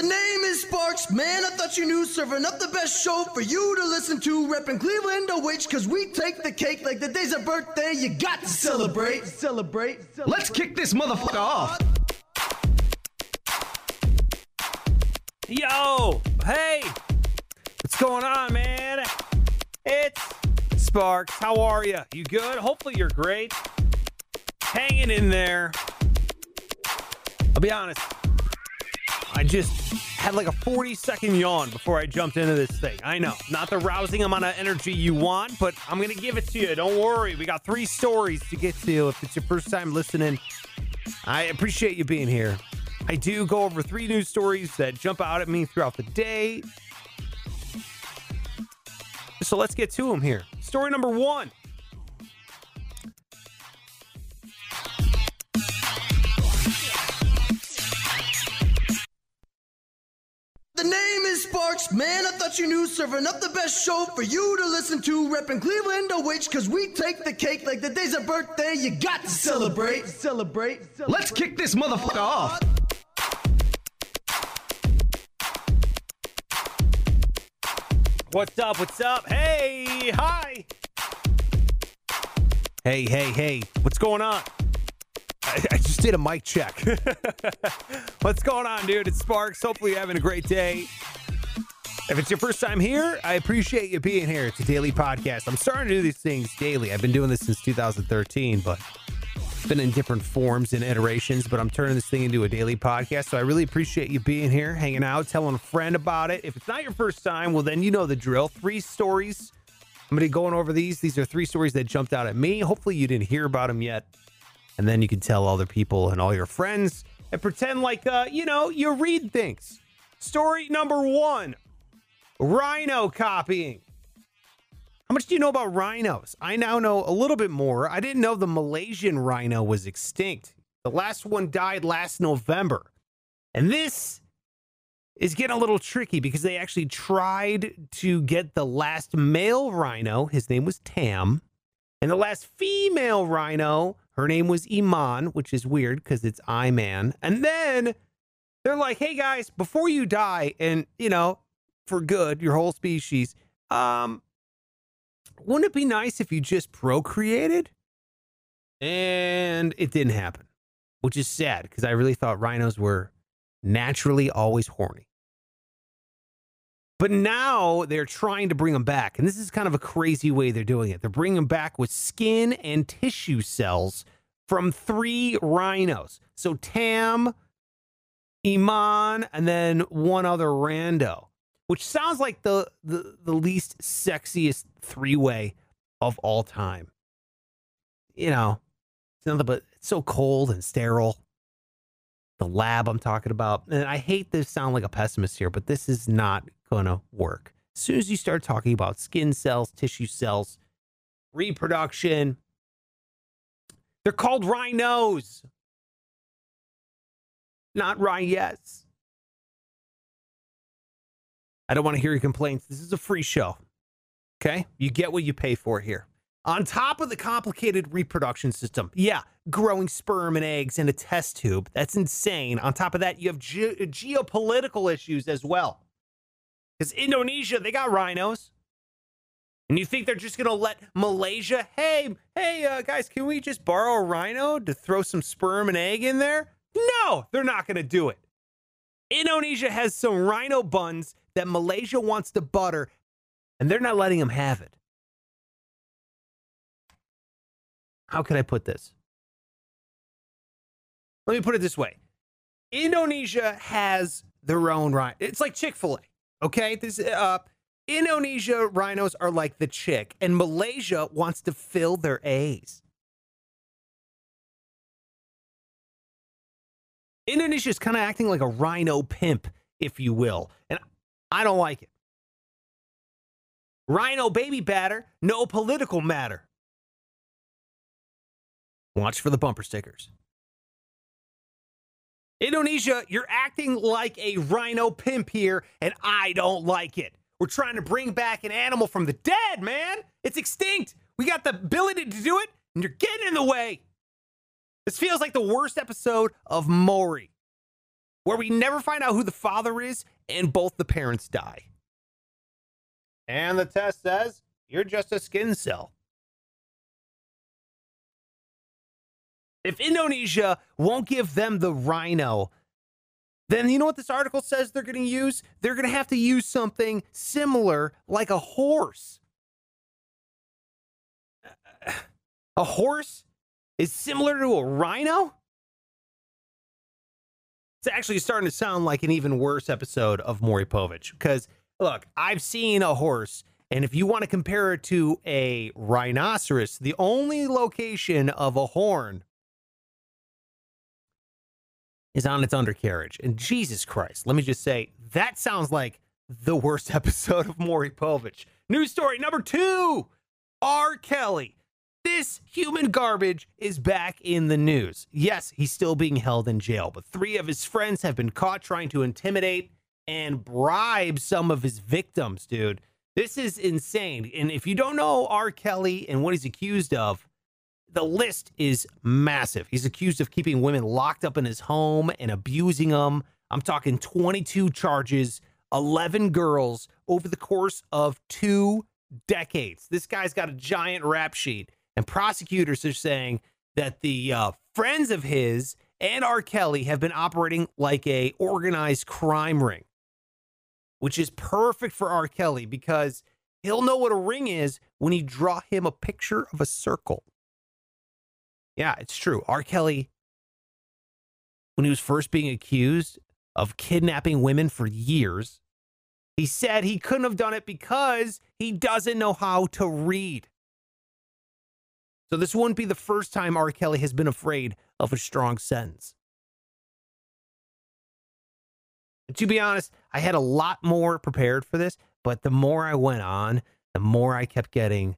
The name is Sparks, man. I thought you knew. Serving up the best show for you to listen to. Repping Cleveland to which, cause we take the cake like the day's a birthday. You got to celebrate, celebrate. celebrate. Let's kick this motherfucker off. Yo, hey, what's going on, man? It's Sparks. How are you? You good? Hopefully, you're great. Hanging in there. I'll be honest, I just had like a 40 second yawn before I jumped into this thing. I know, not the rousing amount of energy you want, but I'm going to give it to you. Don't worry. We got three stories to get to. If it's your first time listening, I appreciate you being here. I do go over three news stories that jump out at me throughout the day. So let's get to them here. Story number one. Sparks, man. I thought you knew. Serving up the best show for you to listen to. Repping Cleveland to which, cause we take the cake like the day's a birthday. You got to celebrate, celebrate. celebrate. Let's kick this motherfucker off. What's up? What's up? Hey, hi. Hey, hey, hey. What's going on? I, I just did a mic check. What's going on, dude? It's Sparks. Hopefully, you're having a great day. If it's your first time here, I appreciate you being here. It's a daily podcast. I'm starting to do these things daily. I've been doing this since 2013, but it's been in different forms and iterations, but I'm turning this thing into a daily podcast. So I really appreciate you being here, hanging out, telling a friend about it. If it's not your first time, well, then you know the drill. Three stories. I'm going to be going over these. These are three stories that jumped out at me. Hopefully, you didn't hear about them yet. And then you can tell other people and all your friends and pretend like, uh, you know, you read things. Story number one rhino copying. How much do you know about rhinos? I now know a little bit more. I didn't know the Malaysian rhino was extinct. The last one died last November. And this is getting a little tricky because they actually tried to get the last male rhino. His name was Tam. And the last female rhino, her name was Iman, which is weird because it's I Man. And then they're like, hey guys, before you die, and you know, for good, your whole species, um, wouldn't it be nice if you just procreated? And it didn't happen, which is sad because I really thought rhinos were naturally always horny. But now they're trying to bring them back. And this is kind of a crazy way they're doing it. They're bringing them back with skin and tissue cells from three rhinos. So Tam, Iman, and then one other rando, which sounds like the, the, the least sexiest three way of all time. You know, it's nothing but it's so cold and sterile. The lab I'm talking about. And I hate to sound like a pessimist here, but this is not to work. As soon as you start talking about skin cells, tissue cells, reproduction, they're called rhinos, not rhinettes. I don't want to hear your complaints. This is a free show. Okay? You get what you pay for here. On top of the complicated reproduction system, yeah, growing sperm and eggs in a test tube, that's insane. On top of that, you have ge- geopolitical issues as well. Because Indonesia, they got rhinos. And you think they're just going to let Malaysia, hey, hey, uh, guys, can we just borrow a rhino to throw some sperm and egg in there? No, they're not going to do it. Indonesia has some rhino buns that Malaysia wants to butter, and they're not letting them have it. How can I put this? Let me put it this way Indonesia has their own rhino. It's like Chick fil A, okay? This, uh, Indonesia rhinos are like the chick, and Malaysia wants to fill their A's. Indonesia is kind of acting like a rhino pimp, if you will, and I don't like it. Rhino baby batter, no political matter. Watch for the bumper stickers. Indonesia, you're acting like a rhino pimp here, and I don't like it. We're trying to bring back an animal from the dead, man. It's extinct. We got the ability to do it, and you're getting in the way. This feels like the worst episode of Maury. Where we never find out who the father is and both the parents die. And the test says you're just a skin cell. If Indonesia won't give them the rhino, then you know what this article says they're going to use? They're going to have to use something similar like a horse. A horse is similar to a rhino? It's actually starting to sound like an even worse episode of Maury Povich because look, I've seen a horse, and if you want to compare it to a rhinoceros, the only location of a horn is on its undercarriage. And Jesus Christ, let me just say, that sounds like the worst episode of Maury Povich. News story number two R. Kelly. This human garbage is back in the news. Yes, he's still being held in jail, but three of his friends have been caught trying to intimidate and bribe some of his victims, dude. This is insane. And if you don't know R. Kelly and what he's accused of, the list is massive. He's accused of keeping women locked up in his home and abusing them. I'm talking 22 charges, 11 girls over the course of two decades. This guy's got a giant rap sheet, and prosecutors are saying that the uh, friends of his and R. Kelly have been operating like a organized crime ring, which is perfect for R. Kelly because he'll know what a ring is when you draw him a picture of a circle. Yeah, it's true. R. Kelly, when he was first being accused of kidnapping women for years, he said he couldn't have done it because he doesn't know how to read. So this wouldn't be the first time R. Kelly has been afraid of a strong sentence. And to be honest, I had a lot more prepared for this, but the more I went on, the more I kept getting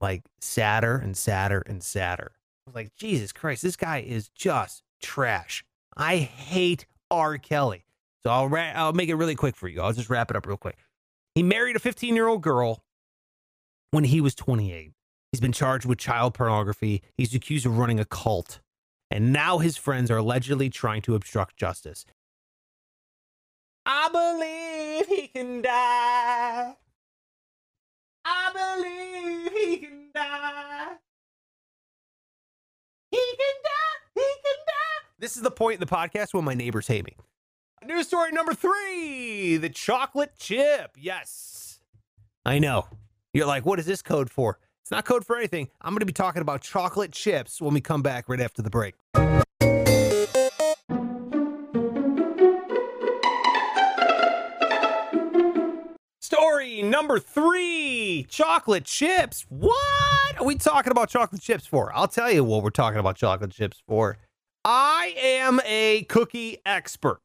like sadder and sadder and sadder I was like, Jesus Christ, this guy is just trash. I hate R. Kelly. So I'll ra- I'll make it really quick for you. I'll just wrap it up real quick. He married a 15 year old girl when he was 28. He's been charged with child pornography. He's accused of running a cult. And now his friends are allegedly trying to obstruct justice. I believe he can die. I believe he can die. He can die. He can die. This is the point in the podcast when my neighbors hate me. News story number three the chocolate chip. Yes. I know. You're like, what is this code for? It's not code for anything. I'm going to be talking about chocolate chips when we come back right after the break. Story number three chocolate chips. What are we talking about chocolate chips for? I'll tell you what we're talking about chocolate chips for. I am a cookie expert.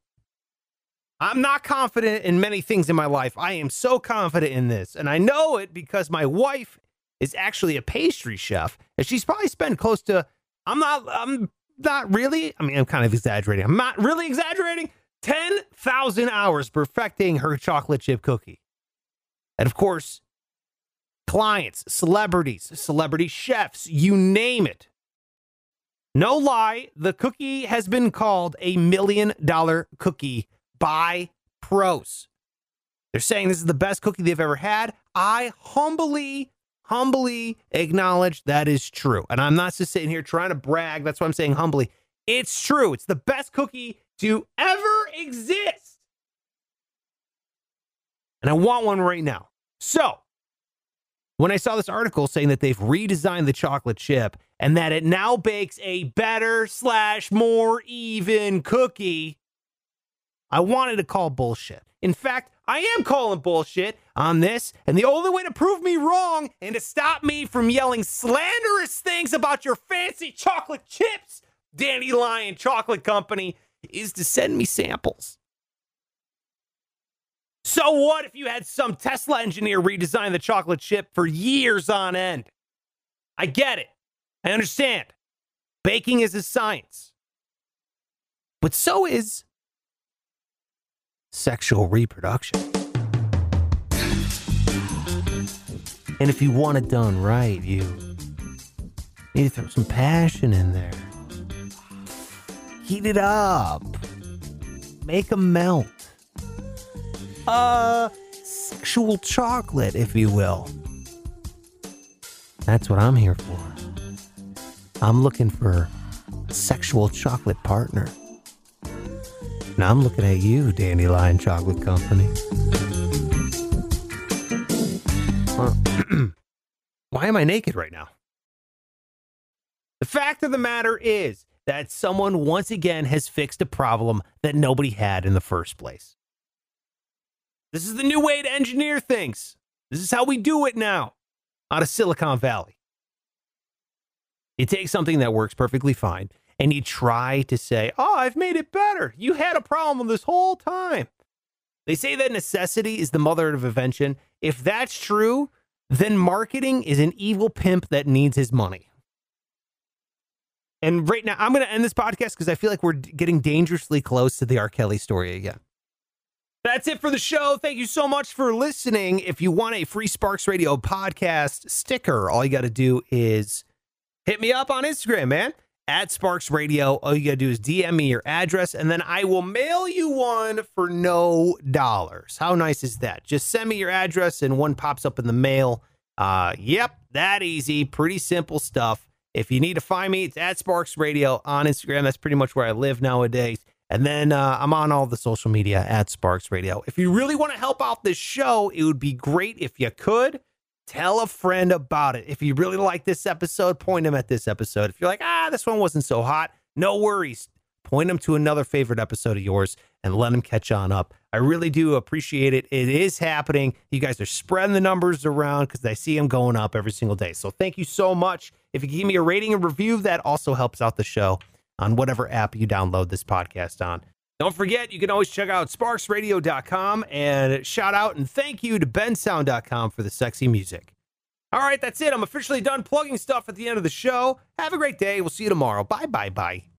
I'm not confident in many things in my life. I am so confident in this. And I know it because my wife is actually a pastry chef. And she's probably spent close to, I'm not, I'm not really, I mean, I'm kind of exaggerating. I'm not really exaggerating. 10,000 hours perfecting her chocolate chip cookie. And of course, clients, celebrities, celebrity chefs, you name it. No lie, the cookie has been called a million dollar cookie by pros. They're saying this is the best cookie they've ever had. I humbly, humbly acknowledge that is true. And I'm not just sitting here trying to brag. That's why I'm saying humbly. It's true. It's the best cookie to ever exist. And I want one right now. So, when I saw this article saying that they've redesigned the chocolate chip and that it now bakes a better slash more even cookie, I wanted to call bullshit. In fact, I am calling bullshit on this, and the only way to prove me wrong and to stop me from yelling slanderous things about your fancy chocolate chips, Dandelion Chocolate Company, is to send me samples. So what if you had some Tesla engineer redesign the chocolate chip for years on end? I get it. I understand. Baking is a science. But so is sexual reproduction. And if you want it done right, you need to throw some passion in there. Heat it up. make a melt. A sexual chocolate, if you will. That's what I'm here for. I'm looking for a sexual chocolate partner. And I'm looking at you, Dandelion Chocolate Company. Why am I naked right now? The fact of the matter is that someone once again has fixed a problem that nobody had in the first place. This is the new way to engineer things. This is how we do it now out of Silicon Valley. You take something that works perfectly fine and you try to say, Oh, I've made it better. You had a problem this whole time. They say that necessity is the mother of invention. If that's true, then marketing is an evil pimp that needs his money. And right now, I'm going to end this podcast because I feel like we're getting dangerously close to the R. Kelly story again. That's it for the show. Thank you so much for listening. If you want a free Sparks Radio podcast sticker, all you got to do is hit me up on Instagram, man, at Sparks Radio. All you got to do is DM me your address, and then I will mail you one for no dollars. How nice is that? Just send me your address, and one pops up in the mail. Uh, yep, that easy. Pretty simple stuff. If you need to find me, it's at Sparks Radio on Instagram. That's pretty much where I live nowadays. And then uh, I'm on all the social media at Sparks Radio. If you really want to help out this show, it would be great if you could tell a friend about it. If you really like this episode, point them at this episode. If you're like, ah, this one wasn't so hot, no worries. Point them to another favorite episode of yours and let them catch on up. I really do appreciate it. It is happening. You guys are spreading the numbers around because I see them going up every single day. So thank you so much. If you give me a rating and review, that also helps out the show on whatever app you download this podcast on. Don't forget, you can always check out sparksradio.com and shout out and thank you to bensound.com for the sexy music. All right, that's it. I'm officially done plugging stuff at the end of the show. Have a great day. We'll see you tomorrow. Bye, bye, bye.